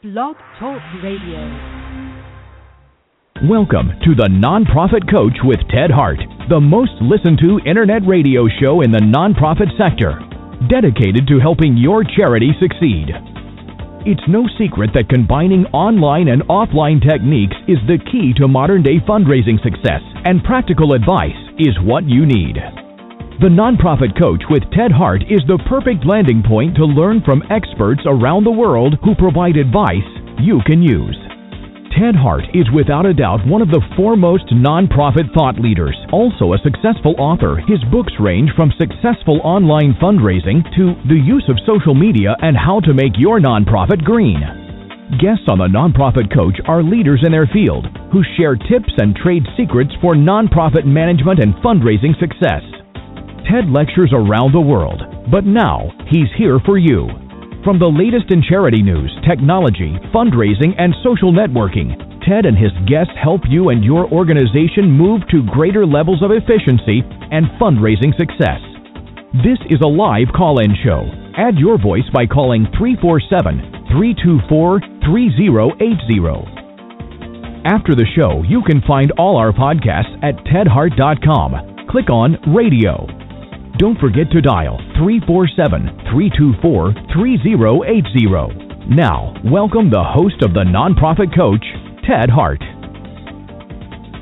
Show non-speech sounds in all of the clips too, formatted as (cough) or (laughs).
Blog Talk Radio. Welcome to the Nonprofit Coach with Ted Hart, the most listened to internet radio show in the nonprofit sector, dedicated to helping your charity succeed. It's no secret that combining online and offline techniques is the key to modern day fundraising success, and practical advice is what you need. The Nonprofit Coach with Ted Hart is the perfect landing point to learn from experts around the world who provide advice you can use. Ted Hart is without a doubt one of the foremost nonprofit thought leaders. Also a successful author, his books range from successful online fundraising to the use of social media and how to make your nonprofit green. Guests on the Nonprofit Coach are leaders in their field who share tips and trade secrets for nonprofit management and fundraising success. Ted lectures around the world, but now he's here for you. From the latest in charity news, technology, fundraising, and social networking, Ted and his guests help you and your organization move to greater levels of efficiency and fundraising success. This is a live call in show. Add your voice by calling 347 324 3080. After the show, you can find all our podcasts at tedhart.com. Click on Radio. Don't forget to dial 347 324 3080. Now, welcome the host of the Nonprofit Coach, Ted Hart.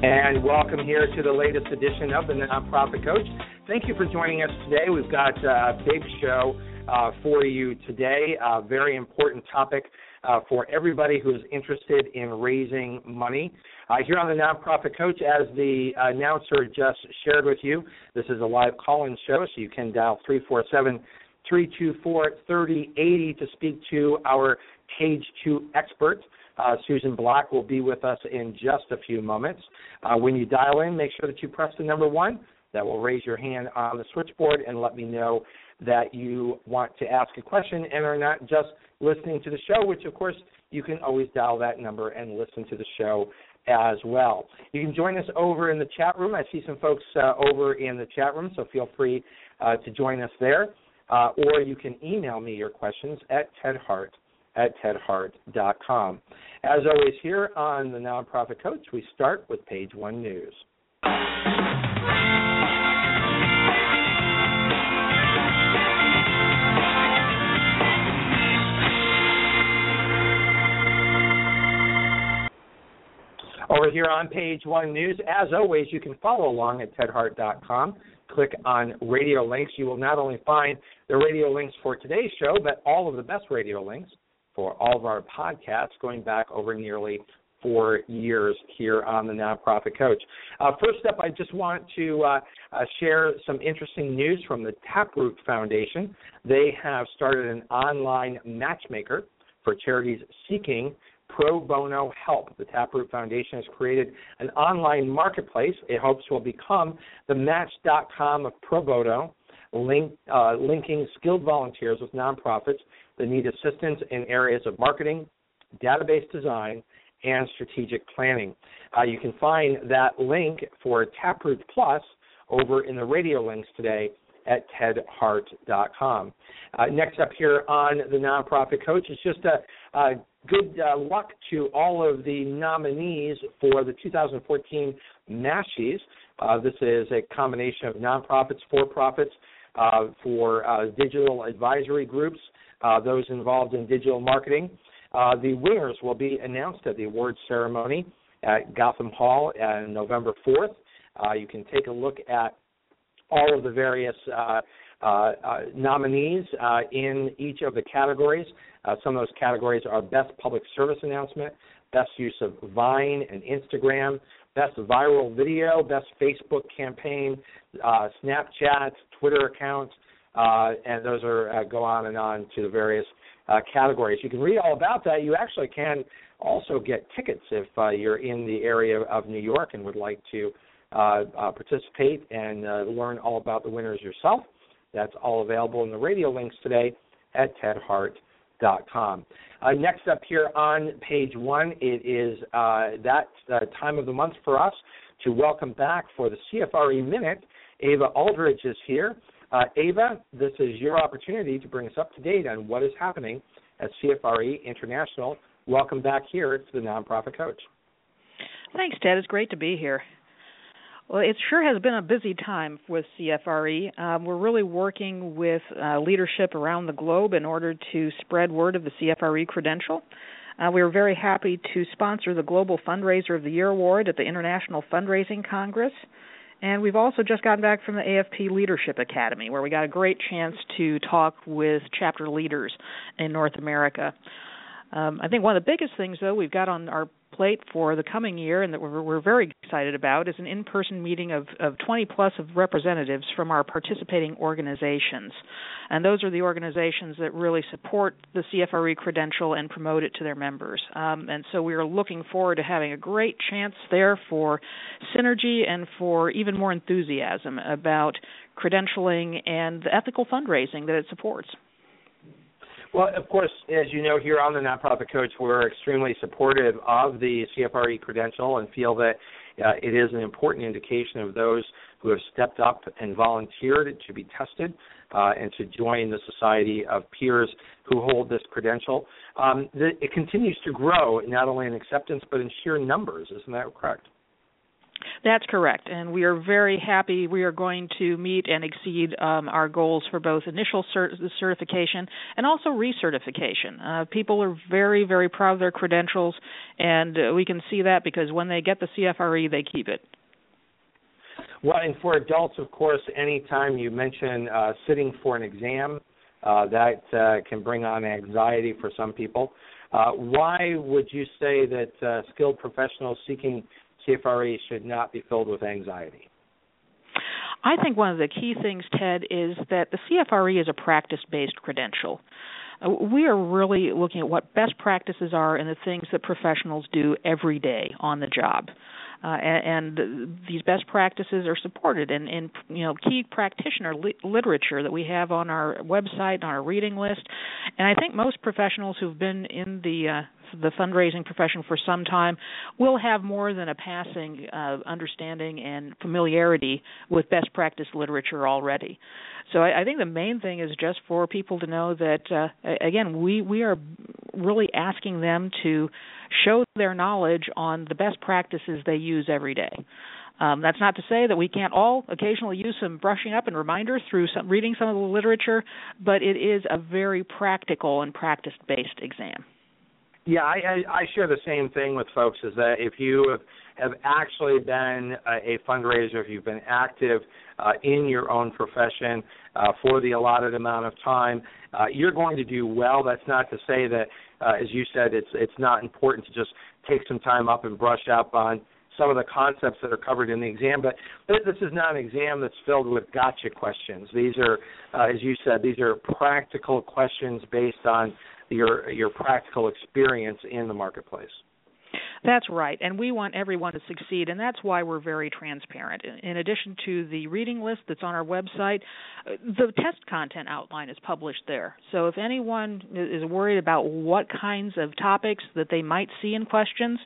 And welcome here to the latest edition of the Nonprofit Coach. Thank you for joining us today. We've got a big show uh, for you today, a very important topic uh, for everybody who is interested in raising money. Uh, here on the Nonprofit Coach, as the announcer just shared with you, this is a live call in show, so you can dial 347 324 3080 to speak to our page 2 expert. Uh, Susan Black will be with us in just a few moments. Uh, when you dial in, make sure that you press the number one. That will raise your hand on the switchboard and let me know that you want to ask a question and are not just listening to the show, which of course you can always dial that number and listen to the show as well. You can join us over in the chat room. I see some folks uh, over in the chat room, so feel free uh, to join us there. Uh, or you can email me your questions at tedhart at tedhart.com. As always, here on the Nonprofit Coach, we start with page one news. Over here on page one news, as always, you can follow along at tedhart.com. Click on radio links. You will not only find the radio links for today's show, but all of the best radio links for all of our podcasts going back over nearly four years here on the Nonprofit Coach. Uh, first up, I just want to uh, uh, share some interesting news from the Taproot Foundation. They have started an online matchmaker for charities seeking pro bono help. The Taproot Foundation has created an online marketplace it hopes will become the match.com of pro bono, link, uh, linking skilled volunteers with nonprofits that need assistance in areas of marketing, database design, and strategic planning. Uh, you can find that link for Taproot Plus over in the radio links today at tedhart.com. Uh, next up here on the Nonprofit Coach is just a, a good uh, luck to all of the nominees for the 2014 Mashies. Uh, this is a combination of nonprofits, for-profits, uh, for uh, digital advisory groups, uh, those involved in digital marketing. Uh, the winners will be announced at the awards ceremony at Gotham Hall on November 4th. you can take a look at all of the various nominees uh, in each of the categories. some of those categories are Best Public Service Announcement, Best Use of Vine and Instagram, Best Viral Video, Best Facebook Campaign, Snapchat, Twitter account, and those are go on and on to the various uh, categories. You can read all about that. You actually can also get tickets if uh, you're in the area of New York and would like to uh, participate and learn all about the winners yourself. That's all available in the radio links today at tedhart.com. Uh, next up here on page one, it is uh, that uh, time of the month for us to welcome back for the CFRE Minute. Ava Aldridge is here. Uh, Ava, this is your opportunity to bring us up to date on what is happening at CFRE International welcome back here to the Nonprofit Coach. Thanks, Ted. It's great to be here. Well, it sure has been a busy time with CFRE. Um, we're really working with uh, leadership around the globe in order to spread word of the CFRE credential. Uh, we are very happy to sponsor the Global Fundraiser of the Year Award at the International Fundraising Congress. And we've also just gotten back from the AFP Leadership Academy, where we got a great chance to talk with chapter leaders in North America. Um, I think one of the biggest things, though, we've got on our plate for the coming year and that we're, we're very excited about is an in-person meeting of, of 20 plus of representatives from our participating organizations. And those are the organizations that really support the CFRE credential and promote it to their members. Um, and so we are looking forward to having a great chance there for synergy and for even more enthusiasm about credentialing and the ethical fundraising that it supports. Well, of course, as you know, here on the Nonprofit Coach, we're extremely supportive of the CFRE credential and feel that uh, it is an important indication of those who have stepped up and volunteered to be tested uh, and to join the society of peers who hold this credential. Um, the, it continues to grow, not only in acceptance, but in sheer numbers. Isn't that correct? That's correct, and we are very happy. We are going to meet and exceed um, our goals for both initial cert- certification and also recertification. Uh, people are very, very proud of their credentials, and uh, we can see that because when they get the CFRE, they keep it. Well, and for adults, of course, anytime you mention uh, sitting for an exam, uh, that uh, can bring on anxiety for some people. Uh, why would you say that uh, skilled professionals seeking CFRE should not be filled with anxiety? I think one of the key things, Ted, is that the CFRE is a practice based credential. Uh, we are really looking at what best practices are and the things that professionals do every day on the job. Uh, and, and, these best practices are supported in, in you know key practitioner li- literature that we have on our website on our reading list. And I think most professionals who've been in the uh, the fundraising profession for some time will have more than a passing uh, understanding and familiarity with best practice literature already. So I, I think the main thing is just for people to know that uh, again we we are really asking them to show their knowledge on the best practices they use every day. Um, that's not to say that we can't all occasionally use some brushing up and reminders through some reading some of the literature, but it is a very practical and practice-based exam. Yeah, I, I, I share the same thing with folks. Is that if you have, have actually been a, a fundraiser, if you've been active uh, in your own profession uh, for the allotted amount of time, uh, you're going to do well. That's not to say that, uh, as you said, it's it's not important to just take some time up and brush up on some of the concepts that are covered in the exam. But this is not an exam that's filled with gotcha questions. These are, uh, as you said, these are practical questions based on your your practical experience in the marketplace. That's right, and we want everyone to succeed, and that's why we're very transparent. In addition to the reading list that's on our website, the test content outline is published there. So if anyone is worried about what kinds of topics that they might see in questions,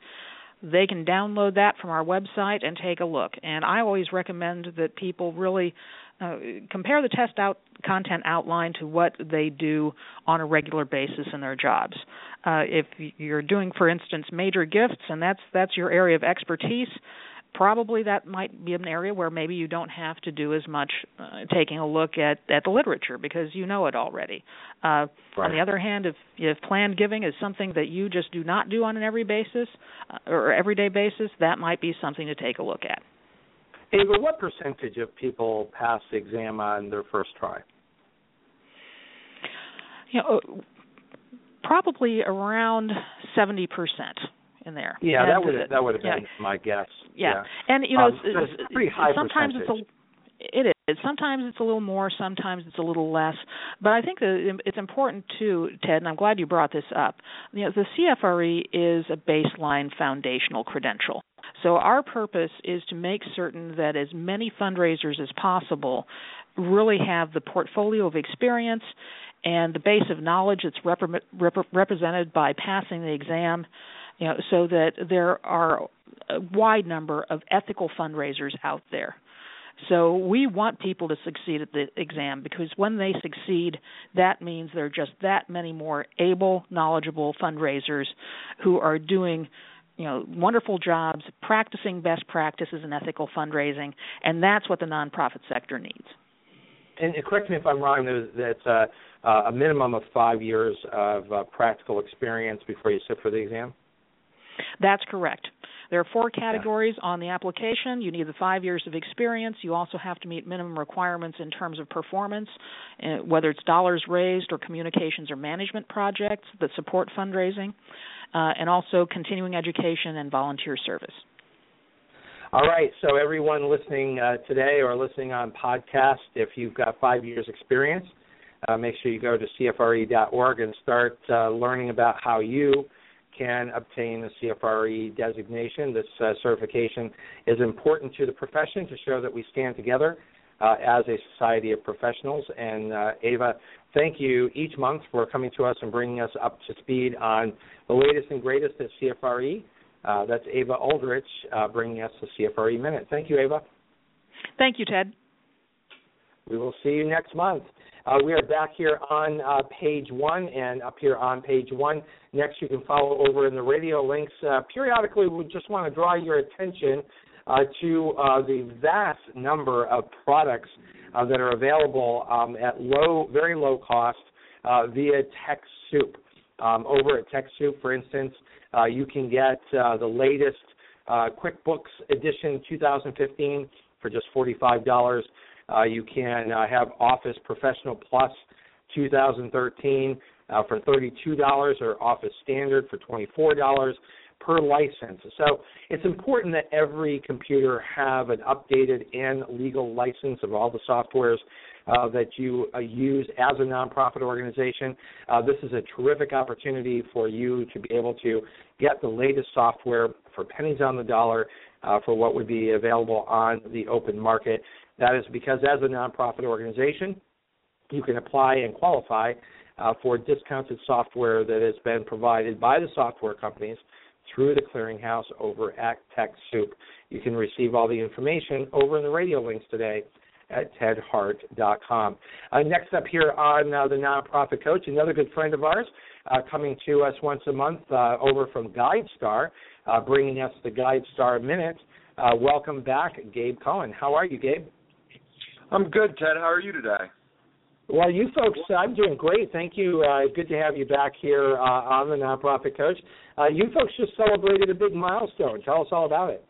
they can download that from our website and take a look. And I always recommend that people really uh, compare the test out content outline to what they do on a regular basis in their jobs. Uh, if you're doing, for instance, major gifts, and that's that's your area of expertise, probably that might be an area where maybe you don't have to do as much uh, taking a look at at the literature because you know it already. Uh, right. On the other hand, if if planned giving is something that you just do not do on an every basis uh, or everyday basis, that might be something to take a look at. Ava, what percentage of people pass the exam on their first try? You know, uh, probably around seventy percent in there. Yeah, and that would that would have been yeah. my guess. Yeah. yeah. and you know, um, it's, it's pretty high sometimes percentage. it's a it is. Sometimes it's a little more, sometimes it's a little less. But I think that it's important too, Ted, and I'm glad you brought this up. You know, the CFRE is a baseline foundational credential. So our purpose is to make certain that as many fundraisers as possible really have the portfolio of experience and the base of knowledge that's rep- rep- represented by passing the exam, you know, so that there are a wide number of ethical fundraisers out there. So we want people to succeed at the exam because when they succeed, that means there are just that many more able, knowledgeable fundraisers who are doing you know wonderful jobs practicing best practices in ethical fundraising and that's what the nonprofit sector needs. And correct me if i'm wrong that's uh, uh, a minimum of five years of uh, practical experience before you sit for the exam? That's correct. There are four categories on the application. You need the five years of experience. You also have to meet minimum requirements in terms of performance, uh, whether it's dollars raised or communications or management projects that support fundraising, uh, and also continuing education and volunteer service. All right, so everyone listening uh, today or listening on podcast, if you've got five years experience, uh, make sure you go to CFRE.org and start uh, learning about how you can obtain the CFRE designation. This uh, certification is important to the profession to show that we stand together uh, as a society of professionals. And uh, Ava, thank you each month for coming to us and bringing us up to speed on the latest and greatest at CFRE. Uh, that's Ava Aldridge uh, bringing us the CFRE Minute. Thank you, Ava. Thank you, Ted. We will see you next month. Uh, we are back here on uh, page one and up here on page one. Next, you can follow over in the radio links. Uh, periodically, we just want to draw your attention to uh, the vast number of products uh, that are available um, at low, very low cost via TechSoup. Um, over at TechSoup, for instance, you can get the latest QuickBooks edition 2015 for just $45. Uh, you can uh, have Office Professional Plus 2013 uh, for $32 or Office Standard for $24 per license. So it's important that every computer have an updated and legal license of all the softwares uh, that you uh, use as a nonprofit organization. Uh, this is a terrific opportunity for you to be able to get the latest software for pennies on the dollar uh, for what would be available on the open market. That is because as a nonprofit organization, you can apply and qualify uh, for discounted software that has been provided by the software companies through the clearinghouse over at TechSoup. You can receive all the information over in the radio links today at tedhart.com. Uh, next up here on uh, the Nonprofit Coach, another good friend of ours uh, coming to us once a month uh, over from GuideStar, uh, bringing us the GuideStar Minute. Uh, welcome back, Gabe Cohen. How are you, Gabe? I'm good, Ted. How are you today? Well, you folks, I'm doing great. Thank you. Uh, good to have you back here uh, on the Nonprofit Coach. Uh, you folks just celebrated a big milestone. Tell us all about it.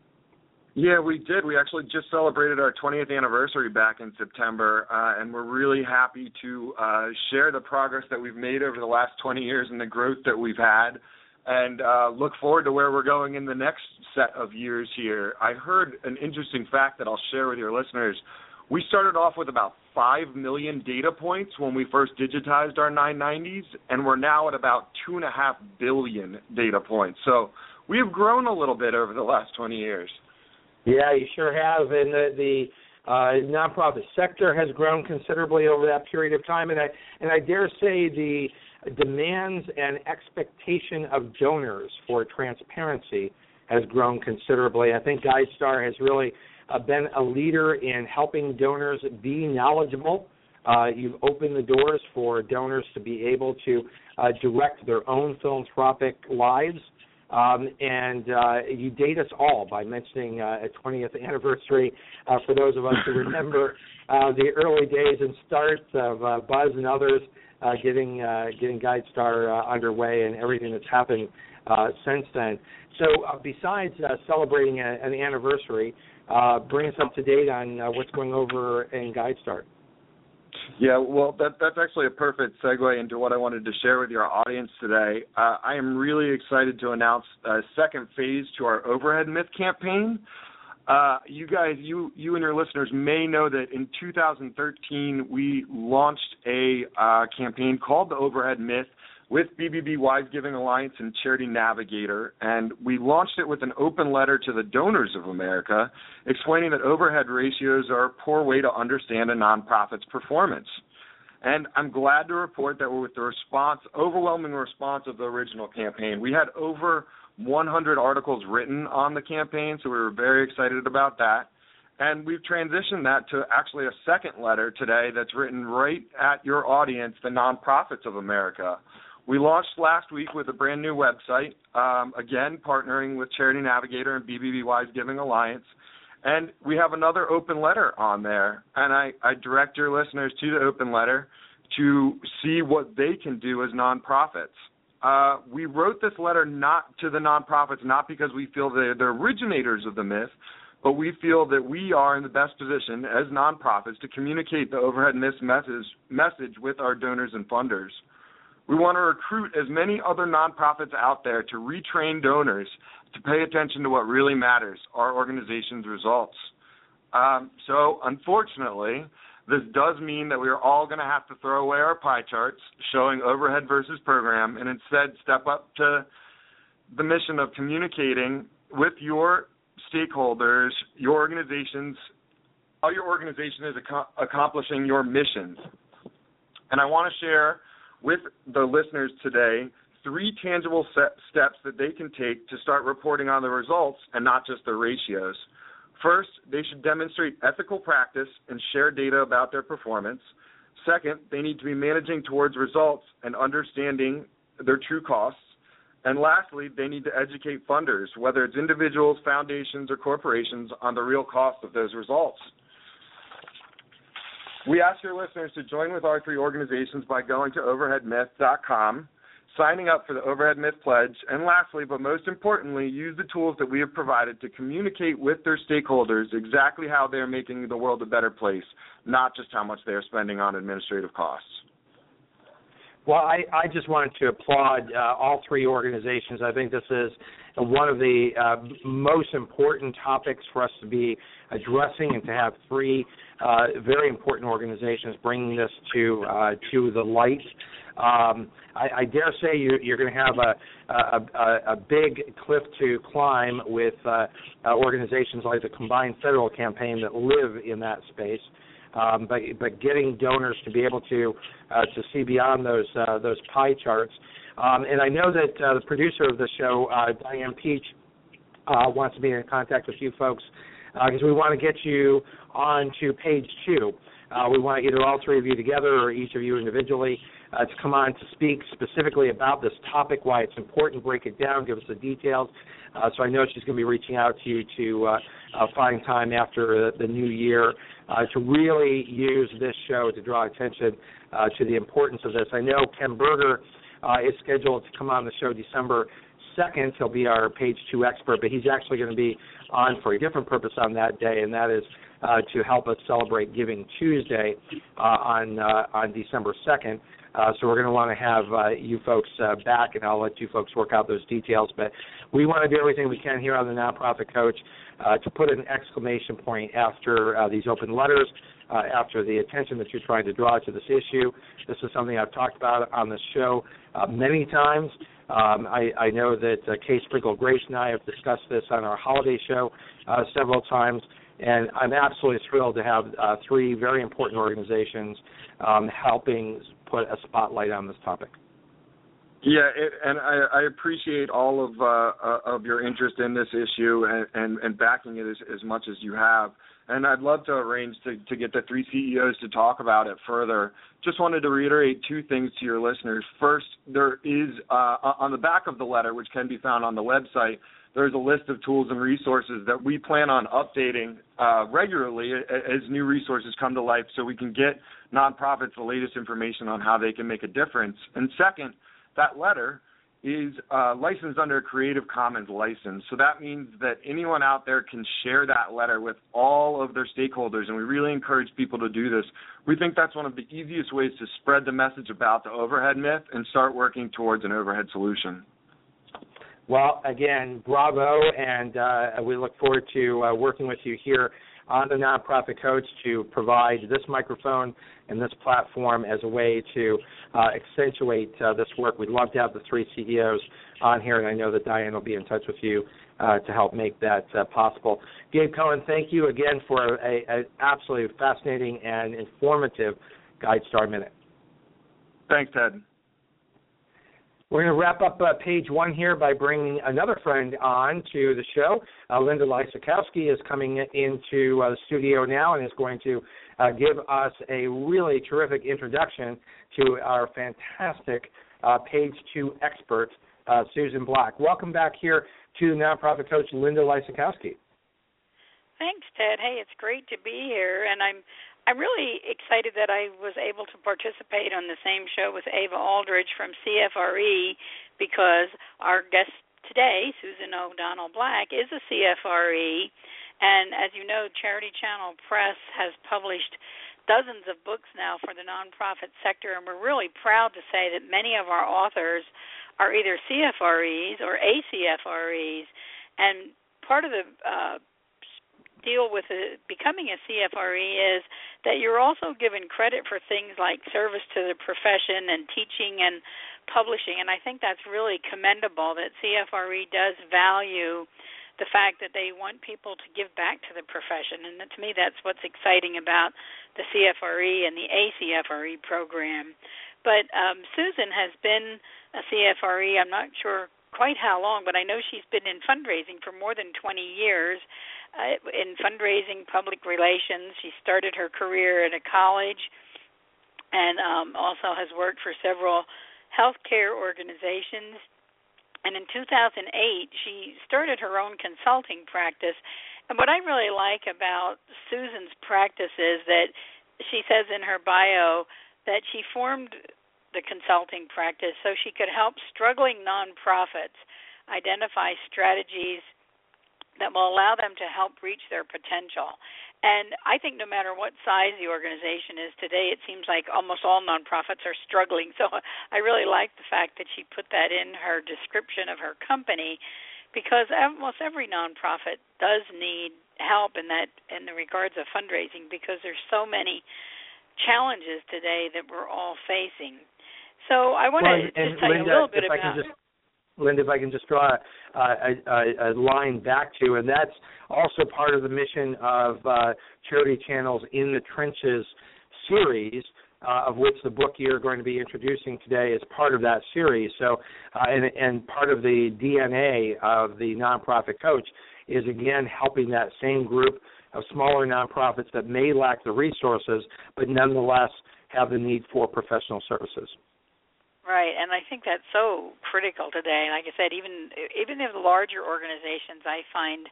Yeah, we did. We actually just celebrated our 20th anniversary back in September, uh, and we're really happy to uh, share the progress that we've made over the last 20 years and the growth that we've had, and uh, look forward to where we're going in the next set of years here. I heard an interesting fact that I'll share with your listeners. We started off with about 5 million data points when we first digitized our 990s, and we're now at about 2.5 billion data points. So we've grown a little bit over the last 20 years. Yeah, you sure have. And the, the uh, nonprofit sector has grown considerably over that period of time, and I and I dare say the demands and expectation of donors for transparency has grown considerably. I think GuideStar has really uh, been a leader in helping donors be knowledgeable. Uh, you've opened the doors for donors to be able to uh, direct their own philanthropic lives. Um, and uh, you date us all by mentioning uh, a 20th anniversary uh, for those of us who (laughs) remember uh, the early days and starts of uh, Buzz and others uh, getting uh, getting GuideStar uh, underway and everything that's happened uh, since then. So, uh, besides uh, celebrating a, an anniversary, uh, bring us up to date on uh, what's going over in GuideStar. Yeah, well, that, that's actually a perfect segue into what I wanted to share with your audience today. Uh, I am really excited to announce a second phase to our Overhead Myth campaign. Uh, you guys, you you and your listeners may know that in 2013 we launched a uh, campaign called the Overhead Myth with BBB Wise Giving Alliance and Charity Navigator, and we launched it with an open letter to the donors of America, explaining that overhead ratios are a poor way to understand a nonprofit's performance. And I'm glad to report that with the response, overwhelming response of the original campaign, we had over 100 articles written on the campaign, so we were very excited about that. And we've transitioned that to actually a second letter today that's written right at your audience, the nonprofits of America. We launched last week with a brand new website, um, again, partnering with Charity Navigator and BBB Wise Giving Alliance. And we have another open letter on there. And I, I direct your listeners to the open letter to see what they can do as nonprofits. Uh, we wrote this letter not to the nonprofits, not because we feel they're the originators of the myth, but we feel that we are in the best position as nonprofits to communicate the overhead myth message, message with our donors and funders. We want to recruit as many other nonprofits out there to retrain donors to pay attention to what really matters our organization's results. Um, so, unfortunately, this does mean that we are all going to have to throw away our pie charts showing overhead versus program and instead step up to the mission of communicating with your stakeholders, your organizations, how your organization is ac- accomplishing your missions. And I want to share with the listeners today three tangible steps that they can take to start reporting on the results and not just the ratios. First, they should demonstrate ethical practice and share data about their performance. Second, they need to be managing towards results and understanding their true costs. And lastly, they need to educate funders, whether it's individuals, foundations, or corporations, on the real cost of those results. We ask your listeners to join with our three organizations by going to overheadmyth.com, signing up for the Overhead Myth Pledge, and lastly, but most importantly, use the tools that we have provided to communicate with their stakeholders exactly how they're making the world a better place, not just how much they are spending on administrative costs. Well, I, I just wanted to applaud uh, all three organizations. I think this is one of the uh, most important topics for us to be addressing and to have three uh, very important organizations bringing this to uh, to the light. Um, I, I dare say you, you're going to have a, a, a, big cliff to climb with uh, uh, organizations like the Combined Federal Campaign that live in that space. Um, but but getting donors to be able to uh, to see beyond those uh, those pie charts. Um, and I know that uh, the producer of the show, uh, Diane Peach, uh, wants to be in contact with you folks because uh, we want to get you on to page two. Uh, we want either all three of you together or each of you individually uh, to come on to speak specifically about this topic, why it's important, break it down, give us the details. So I know she's going to be reaching out to you to find time after the new year to really use this show to draw attention to the importance of this. I know Ken Berger uh, is scheduled to come on the show December 2nd. He'll be our page two expert, but he's actually going to be on for a different purpose on that day, and that is uh, to help us celebrate Giving Tuesday uh, on uh, on December 2nd. Uh, so we're going to want to have uh, you folks uh, back, and I'll let you folks work out those details. But we want to do everything we can here on the Nonprofit Coach uh, to put an exclamation point after uh, these open letters, uh, after the attention that you're trying to draw to this issue. This is something I've talked about on the show uh, many times. Um, I, I, know that uh, Kay Sprinkle Grace and I have discussed this on our holiday show uh, several times, and I'm absolutely thrilled to have uh, three very important organizations um, helping put a spotlight on this topic. Yeah, it, and I, I appreciate all of uh, uh, of your interest in this issue and, and, and backing it as, as much as you have. And I'd love to arrange to, to get the three CEOs to talk about it further. Just wanted to reiterate two things to your listeners. First, there is uh, on the back of the letter, which can be found on the website, there's a list of tools and resources that we plan on updating uh, regularly as new resources come to life so we can get nonprofits the latest information on how they can make a difference. And second, that letter is uh, licensed under a Creative Commons license. So that means that anyone out there can share that letter with all of their stakeholders, and we really encourage people to do this. We think that's one of the easiest ways to spread the message about the overhead myth and start working towards an overhead solution. Well, again, bravo, and uh, we look forward to uh, working with you here on the Nonprofit Coach to provide this microphone and this platform as a way to uh, accentuate uh, this work. We'd love to have the three CEOs on here, and I know that Diane will be in touch with you uh, to help make that uh, possible. Gabe Cohen, thank you again for an absolutely fascinating and informative GuideStar Minute. Thanks, Ted. We're going to wrap up uh, page one here by bringing another friend on to the show. Uh, Linda Lysakowski is coming into uh, the studio now and is going to uh, give us a really terrific introduction to our fantastic uh, page two expert, uh, Susan Black. Welcome back here to nonprofit coach Linda Lysakowski. Thanks, Ted. Hey, it's great to be here, and I'm I'm really excited that I was able to participate on the same show with Ava Aldridge from CFRE because our guest today, Susan O'Donnell Black, is a CFRE. And as you know, Charity Channel Press has published dozens of books now for the nonprofit sector, and we're really proud to say that many of our authors are either CFREs or ACFREs. And part of the uh, deal with a, becoming a CFRE is that you're also given credit for things like service to the profession and teaching and publishing. And I think that's really commendable that CFRE does value the fact that they want people to give back to the profession. And to me, that's what's exciting about the CFRE and the ACFRE program. But um, Susan has been a CFRE, I'm not sure quite how long, but I know she's been in fundraising for more than 20 years uh, in fundraising, public relations. She started her career at a college and um, also has worked for several healthcare organizations. And in 2008, she started her own consulting practice. And what I really like about Susan's practice is that she says in her bio that she formed the consulting practice so she could help struggling nonprofits identify strategies that will allow them to help reach their potential. And I think no matter what size the organization is today, it seems like almost all nonprofits are struggling. (laughs) So I really like the fact that she put that in her description of her company because almost every nonprofit does need help in that in the regards of fundraising because there's so many challenges today that we're all facing. So I want well, to just tell Linda, you a little bit about just Linda, if I can just draw a, a, a, line back to, and that's also part of the mission of uh, Charity Channel's In the Trenches series. Uh, of which the book you're going to be introducing today is part of that series. So, uh, and, and part of the DNA of the nonprofit coach is again helping that same group of smaller nonprofits that may lack the resources, but nonetheless have the need for professional services. Right, and I think that's so critical today. Like I said, even even if larger organizations, I find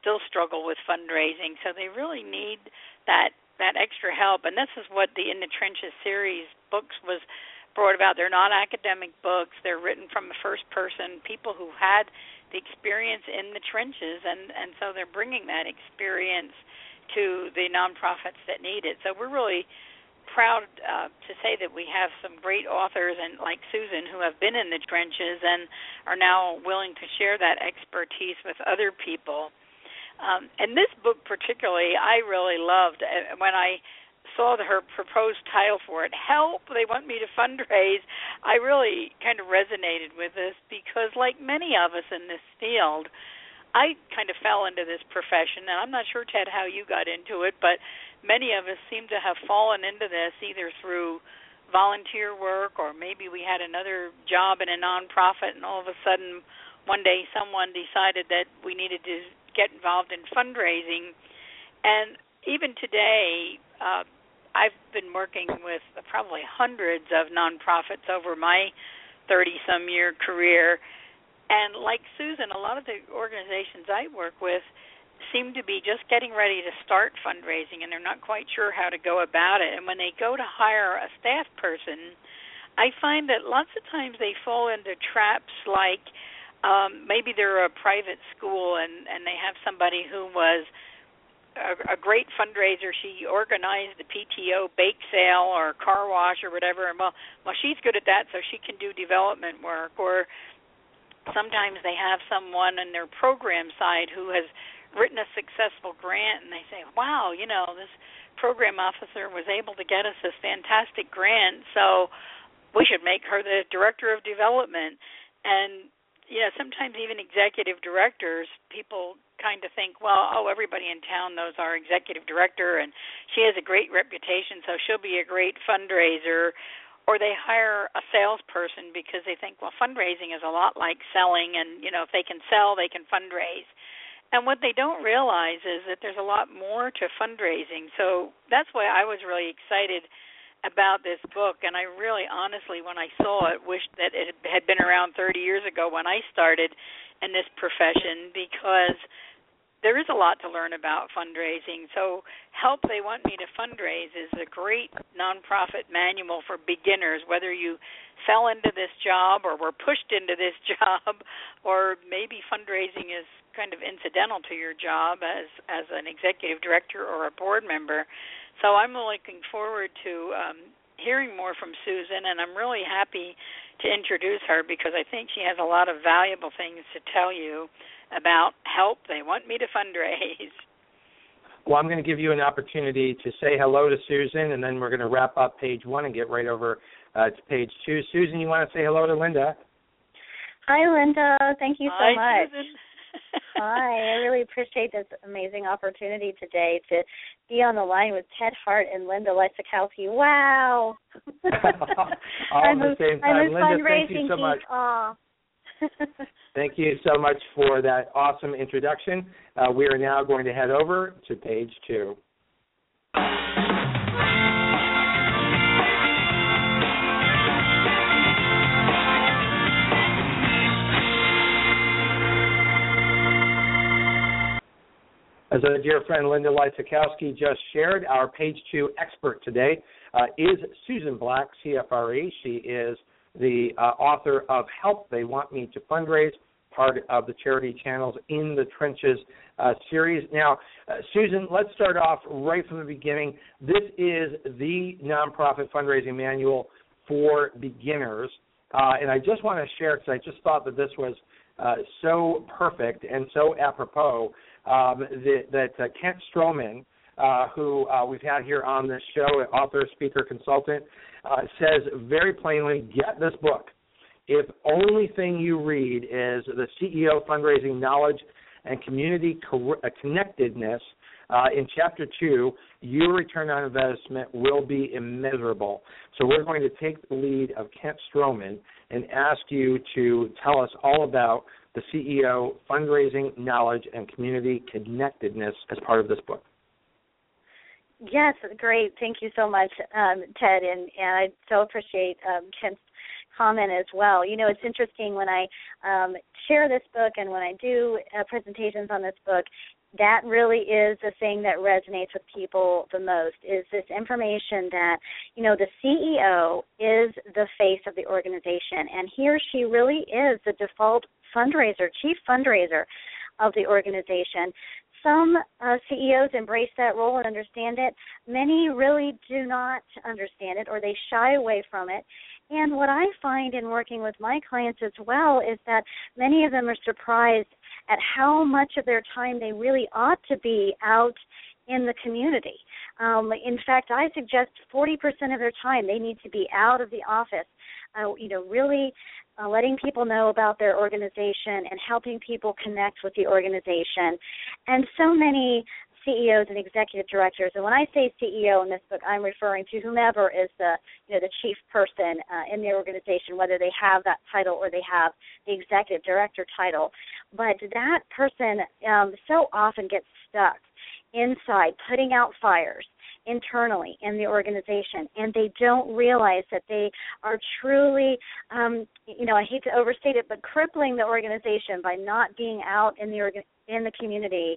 still struggle with fundraising, so they really need that that extra help. And this is what the In the Trenches series books was brought about. They're not academic books; they're written from the first person, people who had the experience in the trenches, and and so they're bringing that experience to the nonprofits that need it. So we're really proud uh, to say that we have some great authors and like Susan who have been in the trenches and are now willing to share that expertise with other people. Um, and this book particularly, I really loved uh, when I saw her proposed title for it. Help! They want me to fundraise. I really kind of resonated with this because, like many of us in this field, I kind of fell into this profession, and I'm not sure, Ted, how you got into it, but many of us seem to have fallen into this either through volunteer work or maybe we had another job in a nonprofit and all of a sudden one day someone decided that we needed to get involved in fundraising. And even today uh I've been working with probably hundreds of nonprofits over my 30 some year career. And like Susan a lot of the organizations I work with seem to be just getting ready to start fundraising and they're not quite sure how to go about it. And when they go to hire a staff person, I find that lots of times they fall into traps like um maybe they're a private school and and they have somebody who was a, a great fundraiser. She organized the PTO bake sale or car wash or whatever. And well, well, she's good at that, so she can do development work. Or sometimes they have someone in their program side who has written a successful grant and they say, "Wow, you know, this program officer was able to get us this fantastic grant, so we should make her the director of development." And you know, sometimes even executive directors, people kind of think, well, oh, everybody in town knows our executive director, and she has a great reputation, so she'll be a great fundraiser. or they hire a salesperson because they think, well, fundraising is a lot like selling, and you know, if they can sell, they can fundraise. And what they don't realize is that there's a lot more to fundraising. So that's why I was really excited about this book and I really honestly when I saw it wished that it had been around 30 years ago when I started in this profession because there is a lot to learn about fundraising. So, Help They Want Me to Fundraise is a great nonprofit manual for beginners, whether you fell into this job or were pushed into this (laughs) job, or maybe fundraising is kind of incidental to your job as as an executive director or a board member. So I'm looking forward to um, hearing more from Susan, and I'm really happy to introduce her because I think she has a lot of valuable things to tell you about help they want me to fundraise. Well, I'm going to give you an opportunity to say hello to Susan, and then we're going to wrap up page one and get right over uh, to page two. Susan, you want to say hello to Linda? Hi, Linda. Thank you so Hi, much. Susan. Hi, I really appreciate this amazing opportunity today to be on the line with Ted Hart and Linda Lysakowski. Wow. (laughs) All I'm at the same time. I'm Linda, thank you so much. Aw. (laughs) Thank you so much for that awesome introduction. Uh, we are now going to head over to page two. As our dear friend Linda Lysakowski just shared, our page two expert today uh, is Susan Black, CFRE. She is the uh, author of Help They Want Me to Fundraise, part of the Charity Channels in the Trenches uh, series. Now, uh, Susan, let's start off right from the beginning. This is the nonprofit fundraising manual for beginners. Uh, and I just want to share because I just thought that this was uh, so perfect and so apropos um, that, that uh, Kent Stroman, uh, who uh, we've had here on this show, author, speaker, consultant, uh, says very plainly, get this book. If only thing you read is the CEO fundraising knowledge and community co- uh, connectedness uh, in chapter two, your return on investment will be immeasurable. So we're going to take the lead of Kent Stroman and ask you to tell us all about the CEO fundraising knowledge and community connectedness as part of this book. Yes, great. Thank you so much, um, Ted, and, and I so appreciate um, Kent's comment as well. You know, it's interesting when I um, share this book and when I do uh, presentations on this book, that really is the thing that resonates with people the most is this information that you know the CEO is the face of the organization and he or she really is the default fundraiser chief fundraiser of the organization some uh, CEOs embrace that role and understand it. Many really do not understand it or they shy away from it. And what I find in working with my clients as well is that many of them are surprised at how much of their time they really ought to be out in the community. Um, in fact, I suggest 40% of their time they need to be out of the office, uh, you know, really uh, letting people know about their organization and helping people connect with the organization. And so many CEOs and executive directors, and when I say CEO in this book, I'm referring to whomever is the you know the chief person uh, in the organization, whether they have that title or they have the executive director title. But that person um, so often gets stuck inside putting out fires internally in the organization and they don't realize that they are truly um you know I hate to overstate it but crippling the organization by not being out in the organ- in the community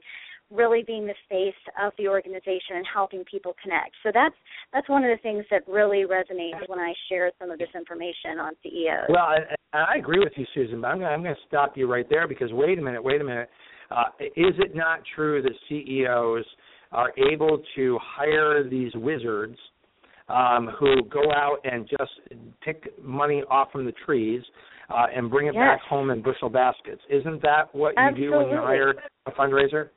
really being the face of the organization and helping people connect. So that's that's one of the things that really resonates when I share some of this information on CEOs. Well, I, I agree with you, Susan, but I'm going, I'm going to stop you right there because wait a minute, wait a minute. Uh, is it not true that CEOs are able to hire these wizards um, who go out and just pick money off from the trees uh, and bring it Yes. back home in bushel baskets? Isn't that what you do when you hire a fundraiser?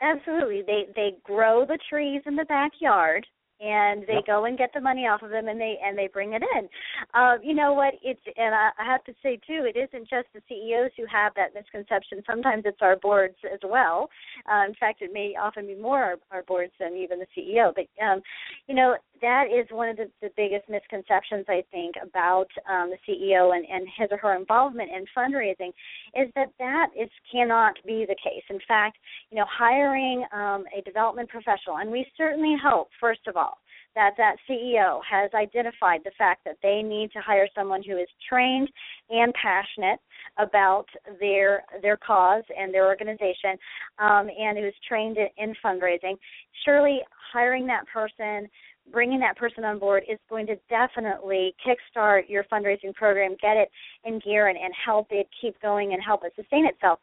Absolutely. They they grow the trees in the backyard and they Yep. go and get the money off of them and they and they bring it in. Uh, you know what? It's and I, I have to say too, it isn't just the CEOs who have that misconception. Sometimes it's our boards as well. Uh, in fact, it may often be more our, our boards than even the CEO. But um, you know, that is one of the, the biggest misconceptions I think about um, the CEO and, and his or her involvement in fundraising is that that is cannot be the case. In fact, you know, hiring um, a development professional, and we certainly hope, first of all, that that CEO has identified the fact that they need to hire someone who is trained and passionate about their their cause and their organization, um, and who is trained in, in fundraising. Surely, hiring that person bringing that person on board is going to definitely kickstart your fundraising program, get it in gear, and, and help it keep going and help it sustain itself.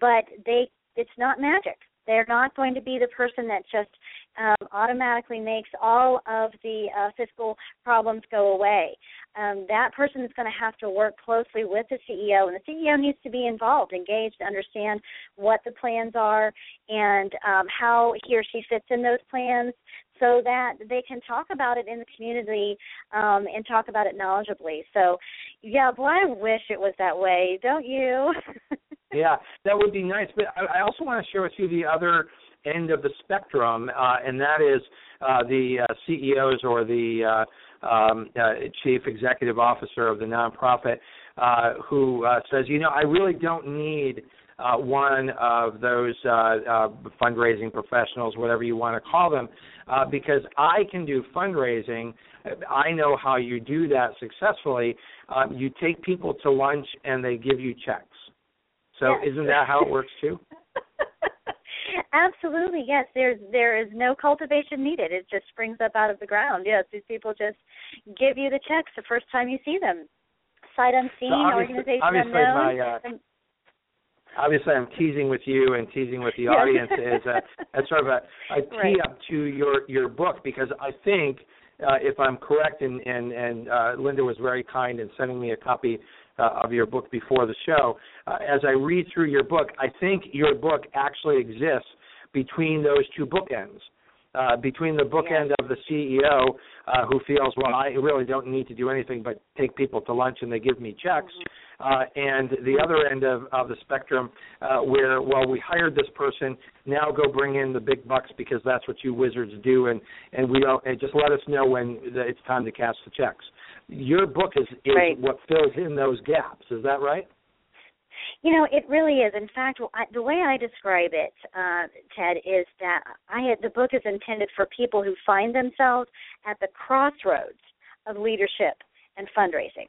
But they, it's not magic. They're not going to be the person that just um, automatically makes all of the uh, fiscal problems go away. Um, that person is going to have to work closely with the CEO, and the CEO needs to be involved, engaged, understand what the plans are and um, how he or she fits in those plans so that they can talk about it in the community um, and talk about it knowledgeably. So, yeah, boy, I wish it was that way, don't you? (laughs) yeah, that would be nice. But I, also want to share with you the other end of the spectrum, uh, and that is uh, the uh, CEOs or the uh, um, uh, chief executive officer of the nonprofit uh, who says, you know, I really don't need uh, one of those uh, uh, fundraising professionals, whatever you want to call them, uh, because I can do fundraising. I know how you do that successfully. Um, you take people to lunch and they give you checks. So yes. isn't that how it works too? (laughs) Absolutely, yes. There's there is no cultivation needed. It just springs up out of the ground. Yes, these people just give you the checks the first time you see them. Sight unseen, so organization obviously unknown. My, uh, obviously I'm teasing with you and teasing with the audience is (laughs) a, a sort of a, a tee Right. up to your your book because I think uh, if I'm correct and and and uh, Linda was very kind in sending me a copy uh, of your book before the show. Uh, as I read through your book, I think your book actually exists between those two bookends. Uh, between the bookend of the CEO uh, who feels, well, I really don't need to do anything but take people to lunch and they give me checks, uh, and the other end of, of the spectrum uh, where, well, we hired this person, now go bring in the big bucks because that's what you wizards do, and and we don't and just let us know when the, it's time to cash the checks. Your book is, is Right. what fills in those gaps. Is that right? You know, it really is. In fact, the way I describe it, uh, Ted, is that I had, the book is intended for people who find themselves at the crossroads of leadership and fundraising.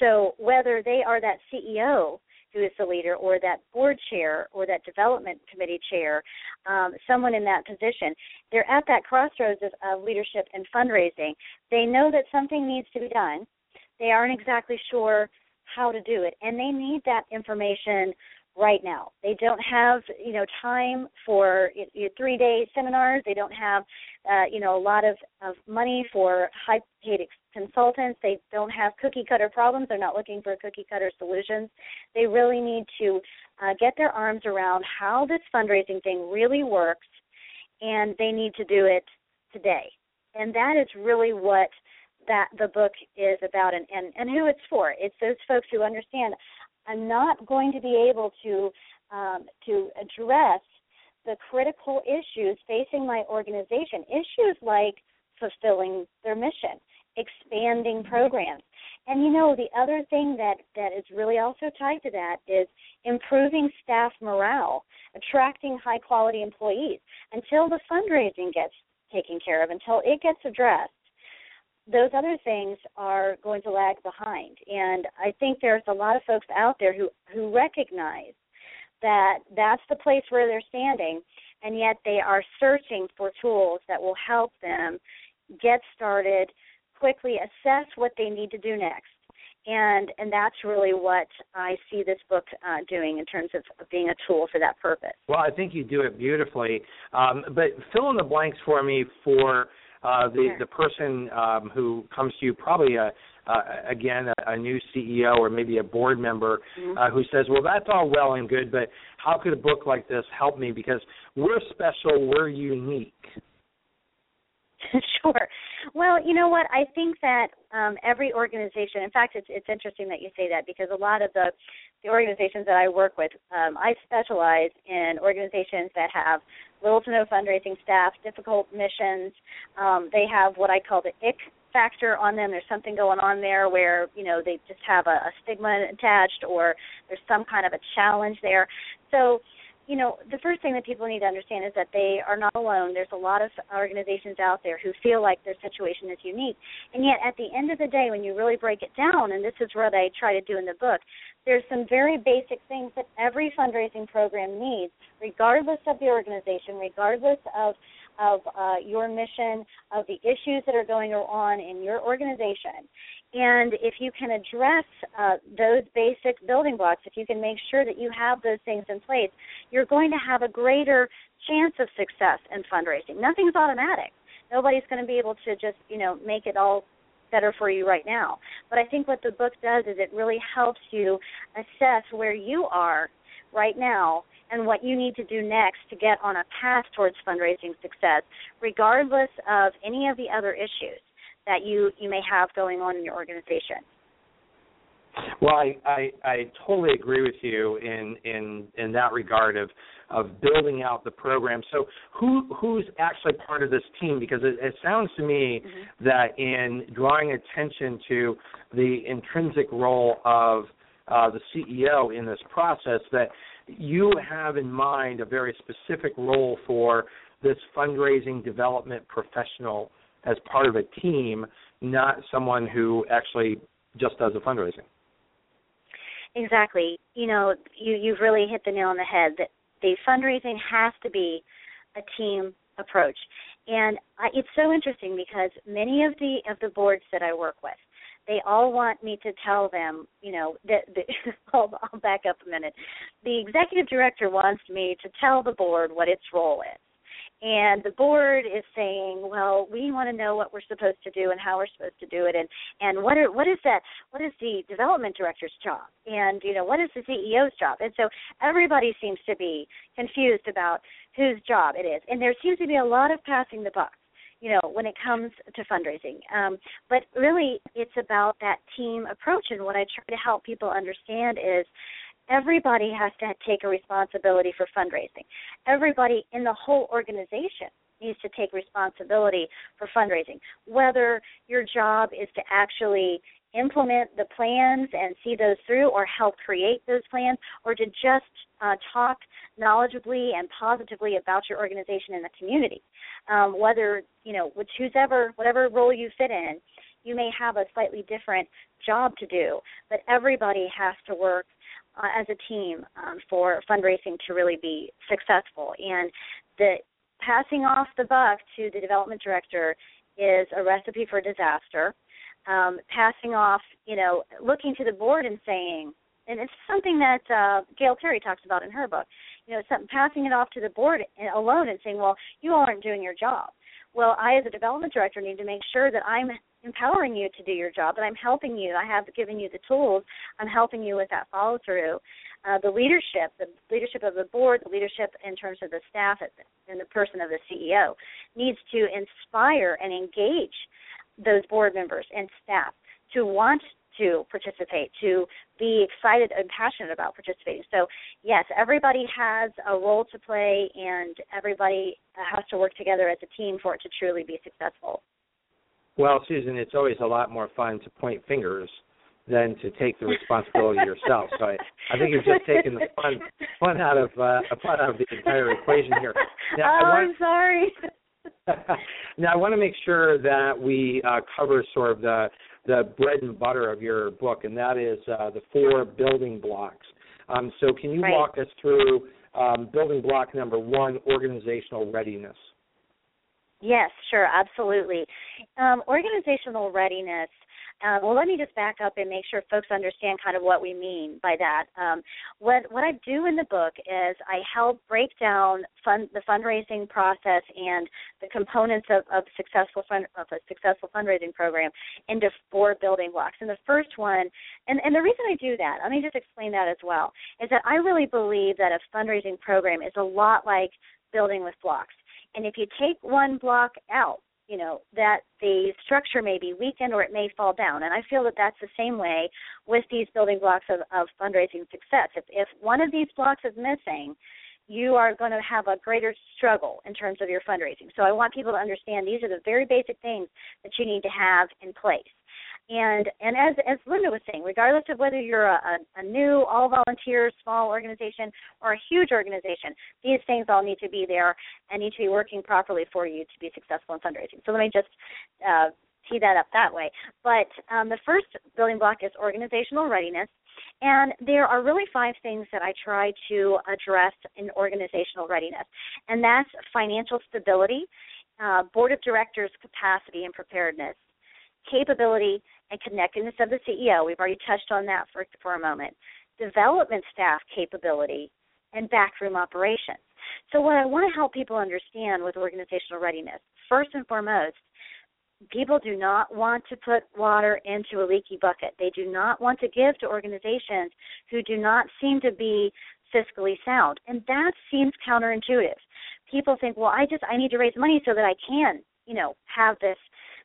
So whether they are that CEO who is the leader, or that board chair, or that development committee chair, um, someone in that position, they're at that crossroads of, of leadership and fundraising. They know that something needs to be done. They aren't exactly sure how to do it. And they need that information right now. They don't have you know time for you know, three day seminars. They don't have uh, you know a lot of, of money for high paid consultants. They don't have cookie cutter problems. They're not looking for cookie cutter solutions. They really need to uh, get their arms around how this fundraising thing really works and they need to do it today. And that is really what that the book is about and, and, and who it's for. It's those folks who understand I'm not going to be able to um, to address the critical issues facing my organization. Issues like fulfilling their mission, expanding programs. And you know, the other thing that, that is really also tied to that is improving staff morale, attracting high quality employees. Until the fundraising gets taken care of, until it gets addressed, those other things are going to lag behind. And I think there's a lot of folks out there who, who recognize that that's the place where they're standing, and yet they are searching for tools that will help them get started, quickly assess what they need to do next. And and that's really what I see this book uh, doing in terms of, being a tool for that purpose. Well, I think you do it beautifully. Um, but fill in the blanks for me for uh, the Sure. the person um, who comes to you, probably a uh, again a, a new CEO or maybe a board member Mhm. uh, who says, "Well, that's all well and good, but how could a book like this help me? Because we're special, we're unique." (laughs) sure. Well, you know what? I think that um, every organization. In fact, it's it's interesting that you say that because a lot of the the organizations that I work with, um, I specialize in organizations that have little to no fundraising staff, difficult missions. Um, they have what I call the ick factor on them. There's something going on there where you know they just have a, a stigma attached, or there's some kind of a challenge there. So you know, the first thing that people need to understand is that they are not alone. There's a lot of organizations out there who feel like their situation is unique. And yet, at the end of the day, when you really break it down, and this is what I try to do in the book, there's some very basic things that every fundraising program needs, regardless of the organization, regardless of of uh, your mission, of the issues that are going on in your organization. And if you can address uh, those basic building blocks, if you can make sure that you have those things in place, you're going to have a greater chance of success in fundraising. Nothing's automatic. Nobody's going to be able to just, you know, make it all better for you right now. But I think what the book does is it really helps you assess where you are right now and what you need to do next to get on a path towards fundraising success, regardless of any of the other issues that you you may have going on in your organization. Well, I, I I totally agree with you in in in that regard of of building out the program. So who who's actually part of this team? Because it, it sounds to me mm-hmm. that in drawing attention to the intrinsic role of uh, the CEO in this process, that you have in mind a very specific role for this fundraising development professional as part of a team, not someone who actually just does the fundraising. Exactly. You know, you you've really hit the nail on the head that the fundraising has to be a team approach. And I, it's so interesting because many of the of the boards that I work with, they all want me to tell them, you know, that (laughs) I'll, I'll back up a minute. The executive director wants me to tell the board what its role is and the board is saying, well, we want to know what we're supposed to do and how we're supposed to do it, and and what are what is that? What is the development director's job? And you know, what is the CEO's job? And so everybody seems to be confused about whose job it is, and there seems to be a lot of passing the buck you know when it comes to fundraising um, but really it's about that team approach and what i try to help people understand is everybody has to take a responsibility for fundraising. Everybody in the whole organization needs to take responsibility for fundraising. Whether your job is to actually implement the plans and see those through or help create those plans or to just uh, talk knowledgeably and positively about your organization in the community. Um, whether, you know, which ever, whatever role you fit in, you may have a slightly different job to do, but everybody has to work uh, as a team um, for fundraising to really be successful. And the passing off the buck to the development director is a recipe for disaster. Um, passing off, you know, looking to the board and saying, and it's something that uh, Gail Perry talks about in her book. You know, something, passing it off to the board alone and saying, "Well, you all aren't doing your job." Well, I, as a development director, need to make sure that I'm empowering you to do your job, and I'm helping you. I have given you the tools. I'm helping you with that follow through. Uh, the leadership, the leadership of the board, the leadership in terms of the staff and the person of the CEO needs to inspire and engage those board members and staff to want to participate, to be excited and passionate about participating. So, yes, everybody has a role to play, and everybody has to work together as a team for it to truly be successful. Well, Susan, it's always a lot more fun to point fingers than to take the responsibility (laughs) yourself. So I, I think you've just taken the fun fun out of uh, fun out of the entire equation here. Now, oh, want, I'm sorry. (laughs) now I want to make sure that we uh, cover sort of the the bread and butter of your book, and that is uh, the four building blocks. Um, so can you right. walk us through um, building block number one, organizational readiness? Yes, sure, absolutely. Um, organizational readiness. Uh, well, let me just back up and make sure folks understand kind of what we mean by that. Um, what what I do in the book is I help break down fund, the fundraising process and the components of, of successful fund, of a successful fundraising program into four building blocks. And the first one, and, and the reason I do that, let me just explain that as well, is that I really believe that a fundraising program is a lot like building with blocks and if you take one block out, you know that the structure may be weakened or it may fall down. And i feel that that's the same way with these building blocks of, of fundraising success. If if one of these blocks is missing you are going to have a greater struggle in terms of your fundraising. So i want people to understand these are the very basic things that you need to have in place and and as as Linda was saying, regardless of whether you're a, a, a new all volunteer small organization or a huge organization, these things all need to be there and need to be working properly for you to be successful in fundraising. So let me just uh, tee that up that way. But um, the first building block is organizational readiness. And there are really five things that I try to address in organizational readiness, and that's financial stability, uh, board of directors capacity and preparedness, capability and connectedness of the CEO. We've already touched on that for, for a moment. Development staff capability and backroom operations. So, what I want to help people understand with organizational readiness, first and foremost, people do not want to put water into a leaky bucket. They do not want to give to organizations who do not seem to be fiscally sound. And that seems counterintuitive. People think, well, I just I need to raise money so that I can, you know, have this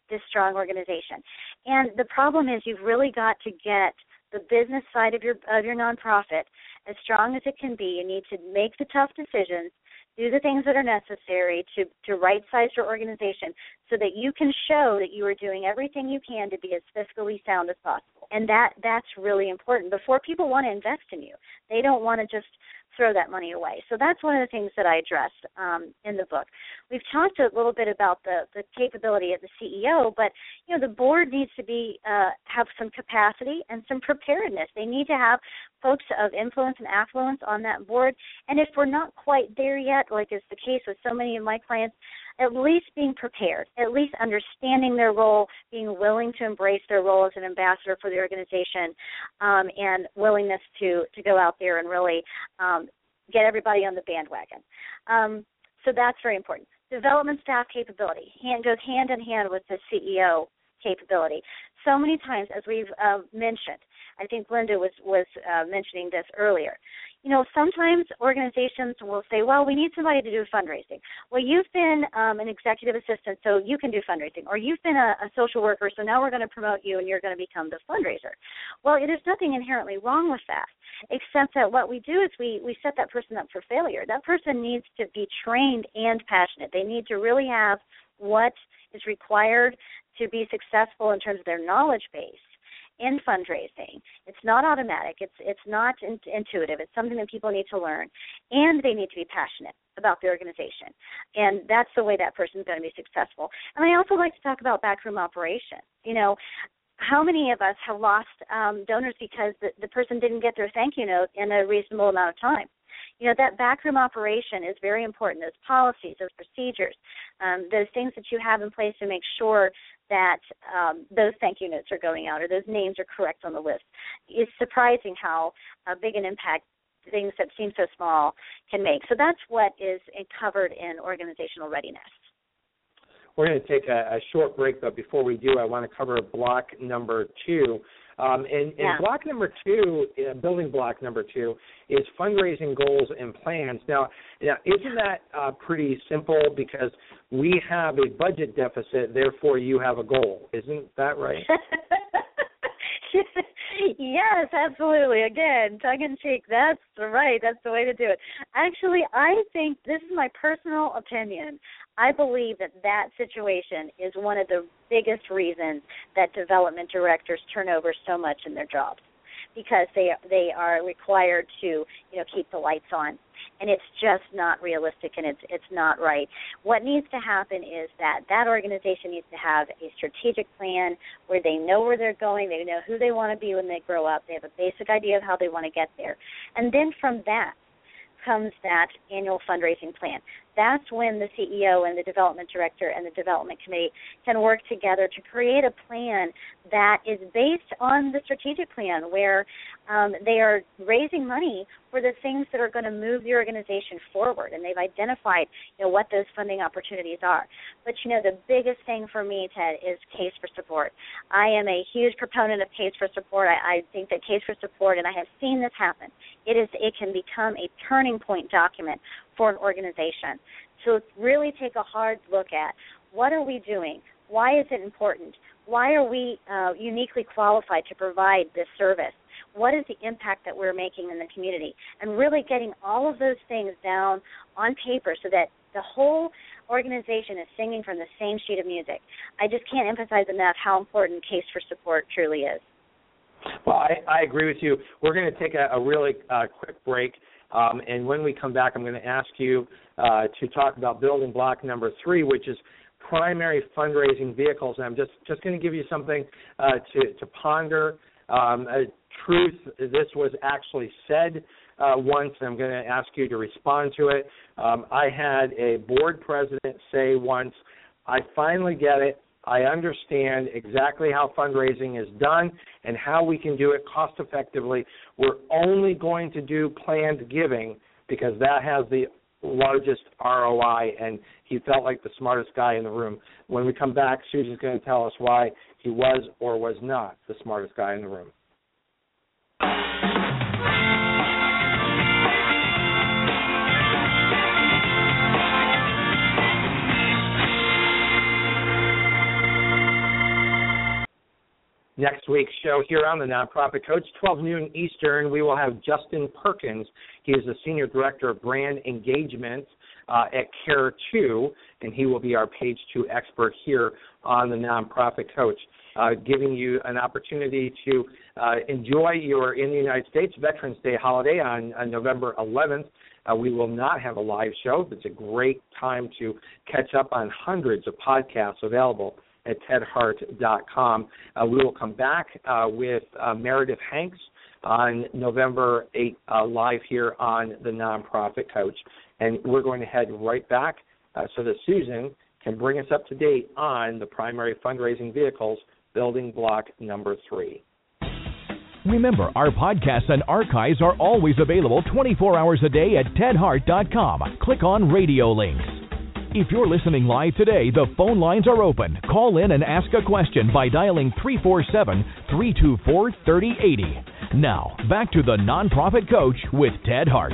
this strong organization. And the problem is you've really got to get the business side of your of your nonprofit as strong as it can be. You need to make the tough decisions, do the things that are necessary to to right size your organization so that you can show that you are doing everything you can to be as fiscally sound as possible. And that that's really important before people want to invest in you. They don't want to just throw that money away. So that's one of the things that I address um, in the book. We've talked a little bit about the the capability of the CEO, but you know the board needs to be uh, have some capacity and some preparedness. They need to have folks of influence and affluence on that board. And if we're not quite there yet, like is the case with so many of my clients, at least being prepared, at least understanding their role, being willing to embrace their role as an ambassador for the organization, um, and willingness to to go out there and really um, get everybody on the bandwagon. Um, so that's very important. Development staff capability hand goes hand in hand with the CEO capability. So many times, as we've uh, mentioned, I think Linda was was uh, mentioning this earlier you know, sometimes organizations will say, well, we need somebody to do fundraising. Well, you've been um, an executive assistant, so you can do fundraising. Or you've been a, a social worker, so now we're going to promote you and you're going to become the fundraiser. Well, there's nothing inherently wrong with that, except that what we do is we, we set that person up for failure. That person needs to be trained and passionate. They need to really have what is required to be successful in terms of their knowledge base in fundraising. It's not automatic. It's it's not in, intuitive. It's something that people need to learn, and they need to be passionate about the organization. And that's the way that person's going to be successful. And I also like to talk about backroom operations. You know, how many of us have lost um, donors because the, the person didn't get their thank you note in a reasonable amount of time? You know, that backroom operation is very important. Those policies, those procedures, um, those things that you have in place to make sure that um, those thank you notes are going out or those names are correct on the list. It's surprising how uh, big an impact things that seem so small can make. So that's what is covered in organizational readiness. We're going to take a, a short break, but before we do, I want to cover block number two. Um, and, and yeah. block number two, uh, building block number two, is fundraising goals and plans. Now, now isn't that uh, pretty simple? Because we have a budget deficit, therefore you have a goal. Isn't that right? (laughs) (laughs) yes, absolutely. Again, tongue in cheek. That's right. That's the way to do it. Actually, I think this is my personal opinion. I believe that that situation is one of the biggest reasons that development directors turn over so much in their jobs because they they are required to you know keep the lights on and it's just not realistic and it's it's not right. What needs to happen is that that organization needs to have a strategic plan where they know where they're going they know who they want to be when they grow up they have a basic idea of how they want to get there. And then from that comes that annual fundraising plan. That's when the CEO and the development director and the development committee can work together to create a plan that is based on the strategic plan where um, they are raising money for the things that are going to move the organization forward and they've identified you know what those funding opportunities are but you know the biggest thing for me ted is case for support i am a huge proponent of case for support i, I think that case for support and i have seen this happen it is it can become a turning point document for an organization. So really take a hard look at What are we doing? Why is it important? Why are we uh, uniquely qualified to provide this service? What is the impact that we're making in the community? And really getting all of those things down on paper so that the whole organization is singing from the same sheet of music. I just can't emphasize enough how important Case for Support truly is. Well, I, I agree with you. We're going to take a, a really uh, quick break. Um, and when we come back, I'm going to ask you uh, to talk about building block number three, which is primary fundraising vehicles. And I'm just, just going to give you something uh, to, to ponder. Um, truth, this was actually said uh, once, I'm going to ask you to respond to it. Um, I had a board president say once, I finally get it. I understand exactly how fundraising is done and how we can do it cost effectively. We're only going to do planned giving because that has the largest ROI, and he felt like the smartest guy in the room. When we come back, Susan's going to tell us why he was or was not the smartest guy in the room. Next week's show here on the Nonprofit Coach, 12 noon Eastern, we will have Justin Perkins. He is the Senior Director of Brand Engagement uh, at Care 2, and he will be our page 2 expert here on the Nonprofit Coach, uh, giving you an opportunity to uh, enjoy your in the United States Veterans Day holiday on, on November 11th. Uh, we will not have a live show. But it's a great time to catch up on hundreds of podcasts available at tedhart.com. Uh, we will come back uh, with uh, Meredith Hanks on November 8 uh, live here on the Nonprofit Coach. And we're going to head right back uh, so that Susan can bring us up to date on the primary fundraising vehicles, building block number three. Remember, our podcasts and archives are always available 24 hours a day at tedhart.com. Click on radio links. If you're listening live today, the phone lines are open. Call in and ask a question by dialing 347 324 3080. Now, back to the Nonprofit Coach with Ted Hart.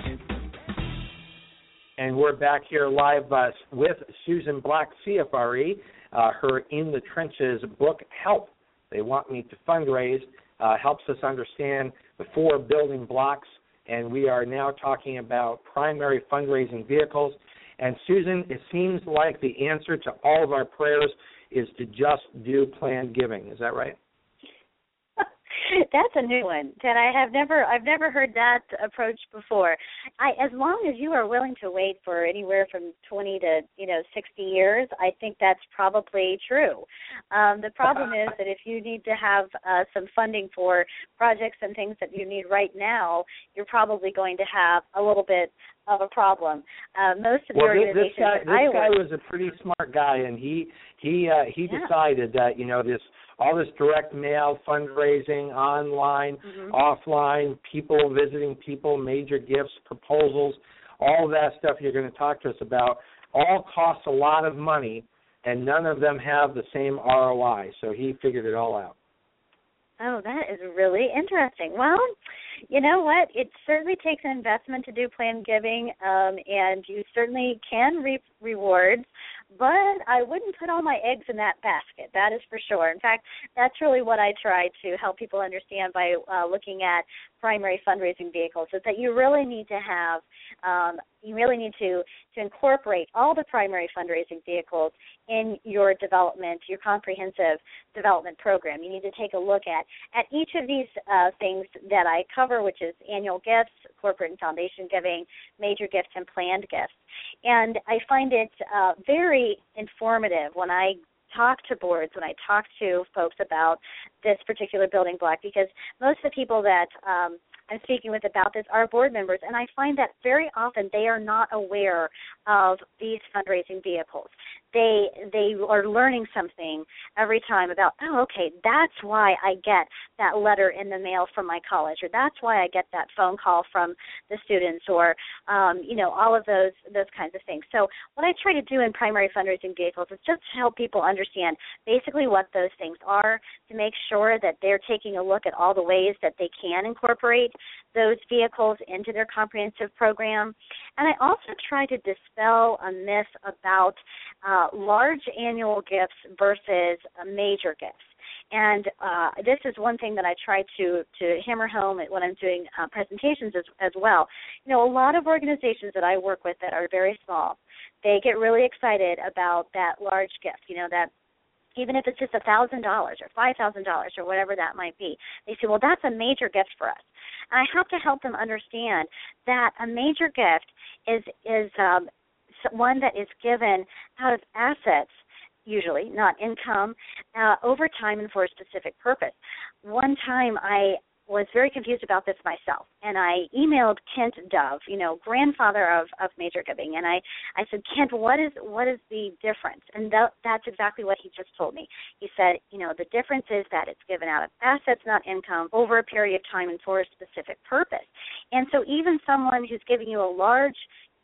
And we're back here live uh, with Susan Black, CFRE. Uh, her In the Trenches book, Help. They Want Me to Fundraise, uh, helps us understand the four building blocks. And we are now talking about primary fundraising vehicles and Susan, it seems like the answer to all of our prayers is to just do planned giving. Is that right? (laughs) That's a new one that I have never I've never heard that approach before. I as long as you are willing to wait for anywhere from 20 to, you know, 60 years, I think that's probably true. Um the problem is that if you need to have uh some funding for projects and things that you need right now, you're probably going to have a little bit of a problem. Uh, most of well, the organizations this guy, that I this guy was a pretty smart guy, and he he uh, he Yeah. decided that you know this all this direct mail fundraising, online, Mhm. offline, people visiting people, major gifts, proposals, all that stuff you're going to talk to us about, all costs a lot of money, and none of them have the same ROI. So he figured it all out. Oh, that is really interesting. Well, you know what? It certainly takes an investment to do planned giving, um, and you certainly can reap rewards. But I wouldn't put all my eggs in that basket. That is for sure. In fact, that's really what I try to help people understand by uh, looking at primary fundraising vehicles. Is that you really need to have, um, you really need to to incorporate all the primary fundraising vehicles in your development, your comprehensive development program. You need to take a look at at each of these uh, things that I cover, which is annual gifts, corporate and foundation giving, major gifts, and planned gifts. And I find it uh, very informative when I talk to boards, when I talk to folks about this particular building block, because most of the people that um, I'm speaking with about this are board members, and I find that very often they are not aware of these fundraising vehicles. They they are learning something every time about oh okay that's why I get that letter in the mail from my college or that's why I get that phone call from the students or um, you know all of those those kinds of things. So what I try to do in primary fundraising vehicles is just to help people understand basically what those things are to make sure that they're taking a look at all the ways that they can incorporate those vehicles into their comprehensive program And I also try to dispel a myth about uh, large annual gifts versus major gifts. And uh, this is one thing that I try to to hammer home when I'm doing uh, presentations as, as well. You know, a lot of organizations that I work with that are very small, they get really excited about that large gift. You know, that even if it's just a thousand dollars or five thousand dollars or whatever that might be they say well that's a major gift for us and i have to help them understand that a major gift is is um one that is given out of assets usually not income uh, over time and for a specific purpose one time i was very confused about this myself and I emailed Kent Dove, you know, grandfather of, of major giving and I, I said, Kent, what is what is the difference? And that, that's exactly what he just told me. He said, you know, the difference is that it's given out of assets, not income, over a period of time and for a specific purpose. And so even someone who's giving you a large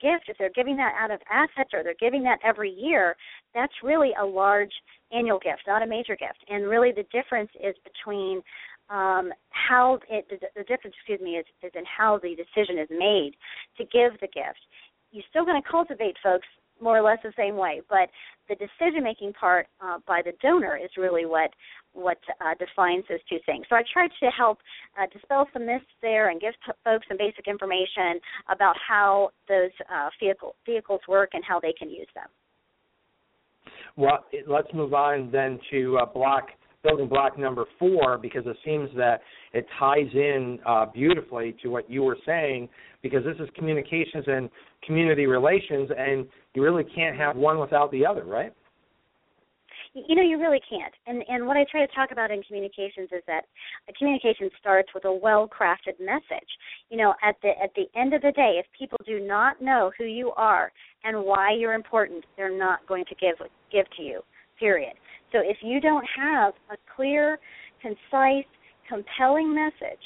gift, if they're giving that out of assets or they're giving that every year, that's really a large annual gift, not a major gift. And really the difference is between um, how it, the, the difference, excuse me, is, is in how the decision is made to give the gift. You're still going to cultivate folks more or less the same way, but the decision making part uh, by the donor is really what what uh, defines those two things. So I tried to help uh, dispel some myths there and give t- folks some basic information about how those uh, vehicle, vehicles work and how they can use them. Well, let's move on then to uh, block building block number four because it seems that it ties in uh, beautifully to what you were saying because this is communications and community relations and you really can't have one without the other right? You know you really can't. And and what i try to talk about in communications is that communication starts with a well crafted message. You know at the at the end of the day if people do not know who you are and why you're important they're not going to give give to you period so if you don't have a clear, concise, compelling message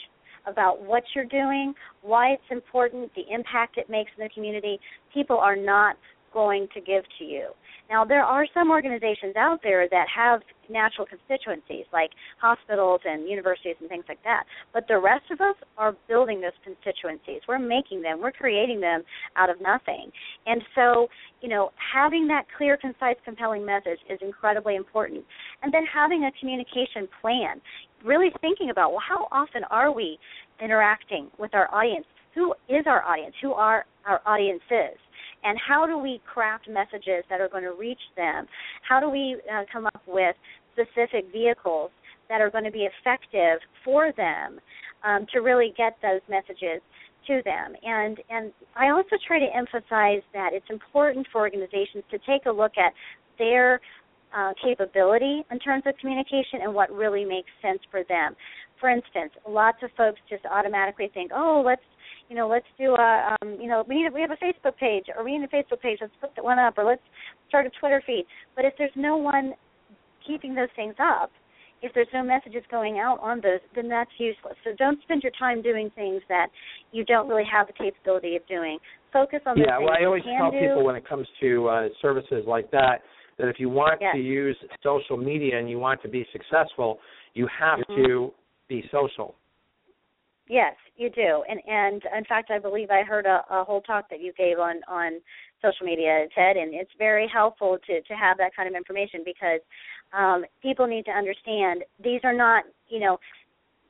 about what you're doing, why it's important, the impact it makes in the community, people are not going to give to you. Now, there are some organizations out there that have natural constituencies, like hospitals and universities and things like that. But the rest of us are building those constituencies. We're making them. We're creating them out of nothing. And so, you know, having that clear, concise, compelling message is incredibly important. And then having a communication plan. Really thinking about, well, how often are we interacting with our audience? Who is our audience? Who are our audiences? And how do we craft messages that are going to reach them? How do we uh, come up with specific vehicles that are going to be effective for them um, to really get those messages to them? And and I also try to emphasize that it's important for organizations to take a look at their uh, capability in terms of communication and what really makes sense for them. For instance, lots of folks just automatically think, "Oh, let's you know, let's do a, um, you know, we need a, we have a Facebook page, or we need a Facebook page. Let's put that one up, or let's start a Twitter feed. But if there's no one keeping those things up, if there's no messages going out on those, then that's useless. So don't spend your time doing things that you don't really have the capability of doing. Focus on the yeah, well, I always tell do. people when it comes to uh, services like that that if you want Yes. to use social media and you want to be successful, you have Mhm. to be social. Yes, you do. And and in fact, I believe I heard a, a whole talk that you gave on on social media, Ted, and it's very helpful to to have that kind of information because um, people need to understand these are not, you know,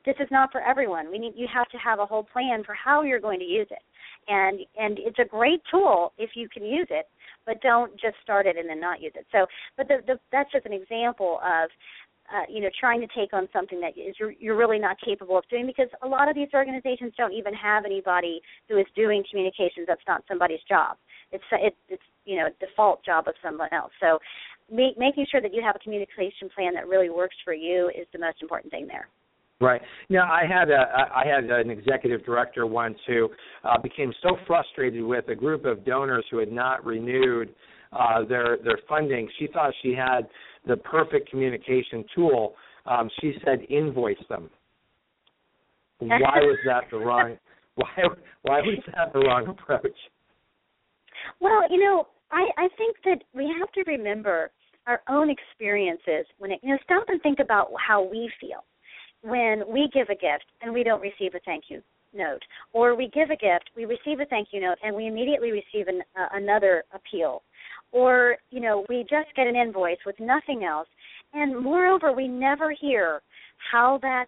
this is not for everyone. We need you have to have a whole plan for how you're going to use it. And and it's a great tool if you can use it, but don't just start it and then not use it. So, but the, the that's just an example of uh, you know, trying to take on something that is you're, you're really not capable of doing because a lot of these organizations don't even have anybody who is doing communications. That's not somebody's job. It's it, it's you know a default job of someone else. So, make, making sure that you have a communication plan that really works for you is the most important thing there. Right. Now, I had a I had an executive director once who uh, became so frustrated with a group of donors who had not renewed uh, their their funding. She thought she had the perfect communication tool. Um, she said invoice them. Why was that the wrong? (laughs) Why why was that the wrong approach? Well, you know, I, I think that we have to remember our own experiences when it you know, stop and think about how we feel when we give a gift and we don't receive a thank you note or we give a gift, we receive a thank you note, and we immediately receive an, uh, another appeal. Or, you know, we just get an invoice with nothing else. And moreover, we never hear how that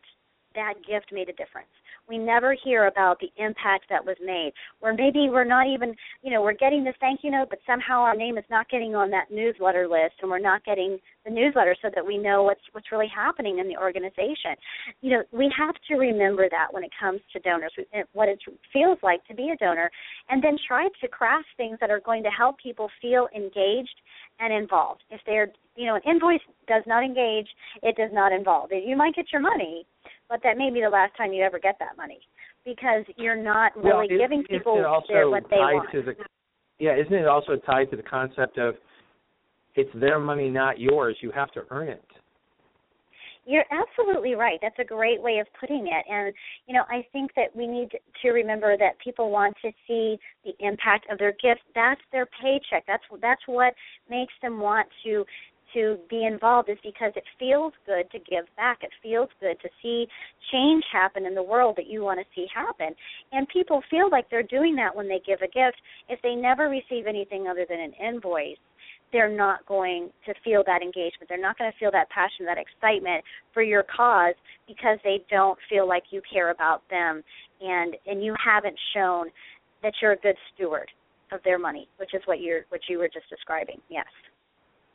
that gift made a difference we never hear about the impact that was made. Or maybe we're not even, you know, we're getting this thank you note, but somehow our name is not getting on that newsletter list, and we're not getting the newsletter so that we know what's what's really happening in the organization. You know, we have to remember that when it comes to donors, what it feels like to be a donor, and then try to craft things that are going to help people feel engaged and involved. If they're, you know, an invoice does not engage, it does not involve. You might get your money, but that may be the last time you ever get that money because you're not really well, giving people their, what they want. To the, yeah, isn't it also tied to the concept of it's their money, not yours. You have to earn it. You're absolutely right. That's a great way of putting it. And you know, I think that we need to remember that people want to see the impact of their gift. That's their paycheck. That's that's what makes them want to to be involved is because it feels good to give back. It feels good to see change happen in the world that you want to see happen. And people feel like they're doing that when they give a gift. If they never receive anything other than an invoice, they're not going to feel that engagement. They're not going to feel that passion, that excitement for your cause because they don't feel like you care about them and and you haven't shown that you're a good steward of their money, which is what you're what you were just describing. Yes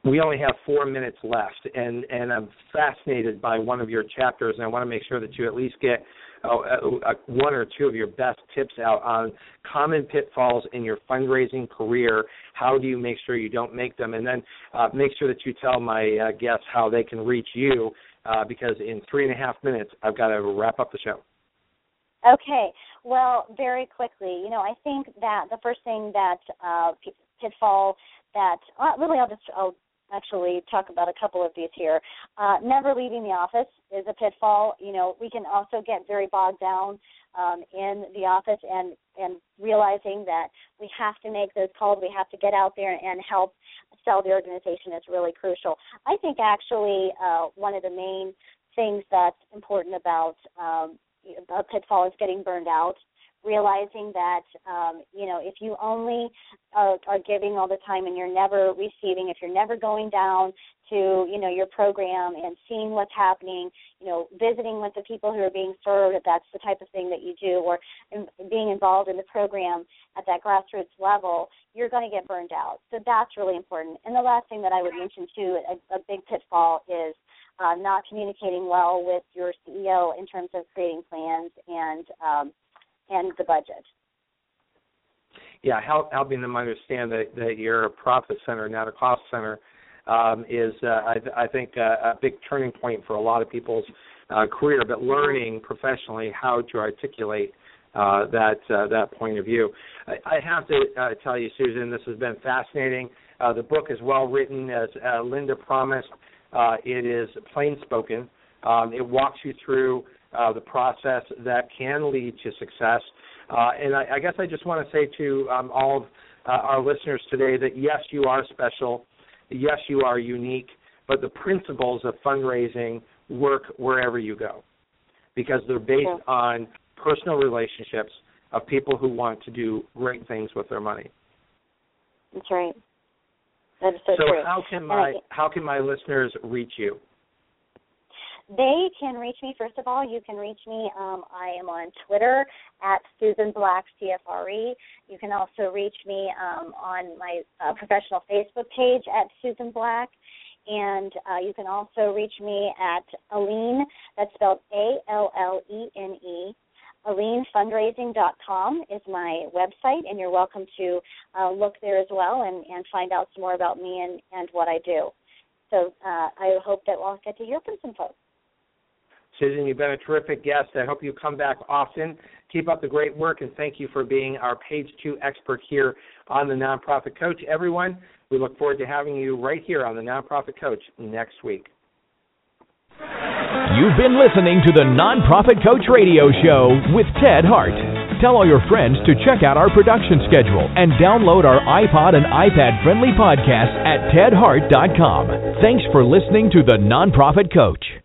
we only have four minutes left, and and I'm fascinated by one of your chapters, and I want to make sure that you at least get uh, uh, one or two of your best tips out on common pitfalls in your fundraising career. How do you make sure you don't make them, and then uh, make sure that you tell my uh, guests how they can reach you, uh, because in three and a half minutes I've got to wrap up the show. Okay. Well, very quickly, you know, I think that the first thing that uh, pitfall that uh, really I'll just I'll actually talk about a couple of these here. Uh, never leaving the office is a pitfall. You know, we can also get very bogged down um, in the office and and realizing that we have to make those calls, we have to get out there and help sell the organization is really crucial. I think actually uh, one of the main things that's important about um, a pitfall is getting burned out realizing that um, you know if you only are, are giving all the time and you're never receiving, if you're never going down to you know your program and seeing what's happening, you know visiting with the people who are being served, if that's the type of thing that you do, or in, being involved in the program at that grassroots level, you're going to get burned out. So that's really important. And the last thing that I would mention too, a, a big pitfall is uh, not communicating well with your CEO in terms of creating plans and um, and the budget. Yeah, help, helping them understand that, that you're a profit center, not a cost center, um, is uh, I, I think uh, a big turning point for a lot of people's uh, career. But learning professionally how to articulate uh, that uh, that point of view. I, I have to uh, tell you, Susan, this has been fascinating. The book is well written, as Linda promised. It is plain spoken. Um, it walks you through uh, the process that can lead to success. Uh, and I, I, guess I just want to say to um, all of uh, our listeners today that yes, you are special, yes, you are unique, but the principles of fundraising work wherever you go because they're based on personal relationships of people who want to do great things with their money. That's right. That is so, so true. how can my how can my listeners reach you? They can reach me. First of all, you can reach me. Um, I am on Twitter at Susan Black CFRE. You can also reach me um, on my uh, professional Facebook page at Susan Black. And uh, you can also reach me at Allene, that's spelled A L L E N E. AlleneFundraising.com is my website, and you're welcome to uh, look there as well and, and find out some more about me and, and what I do. So uh, I hope that we'll get to hear from some folks. Susan, you've been a terrific guest. I hope you come back often. Keep up the great work, and thank you for being our page two expert here on the Nonprofit Coach. Everyone, we look forward to having you right here on the Nonprofit Coach next week. You've been listening to the Nonprofit Coach Radio Show with Ted Hart. Tell all your friends to check out our production schedule and download our iPod and iPad friendly podcast at tedhart.com. Thanks for listening to the Nonprofit Coach.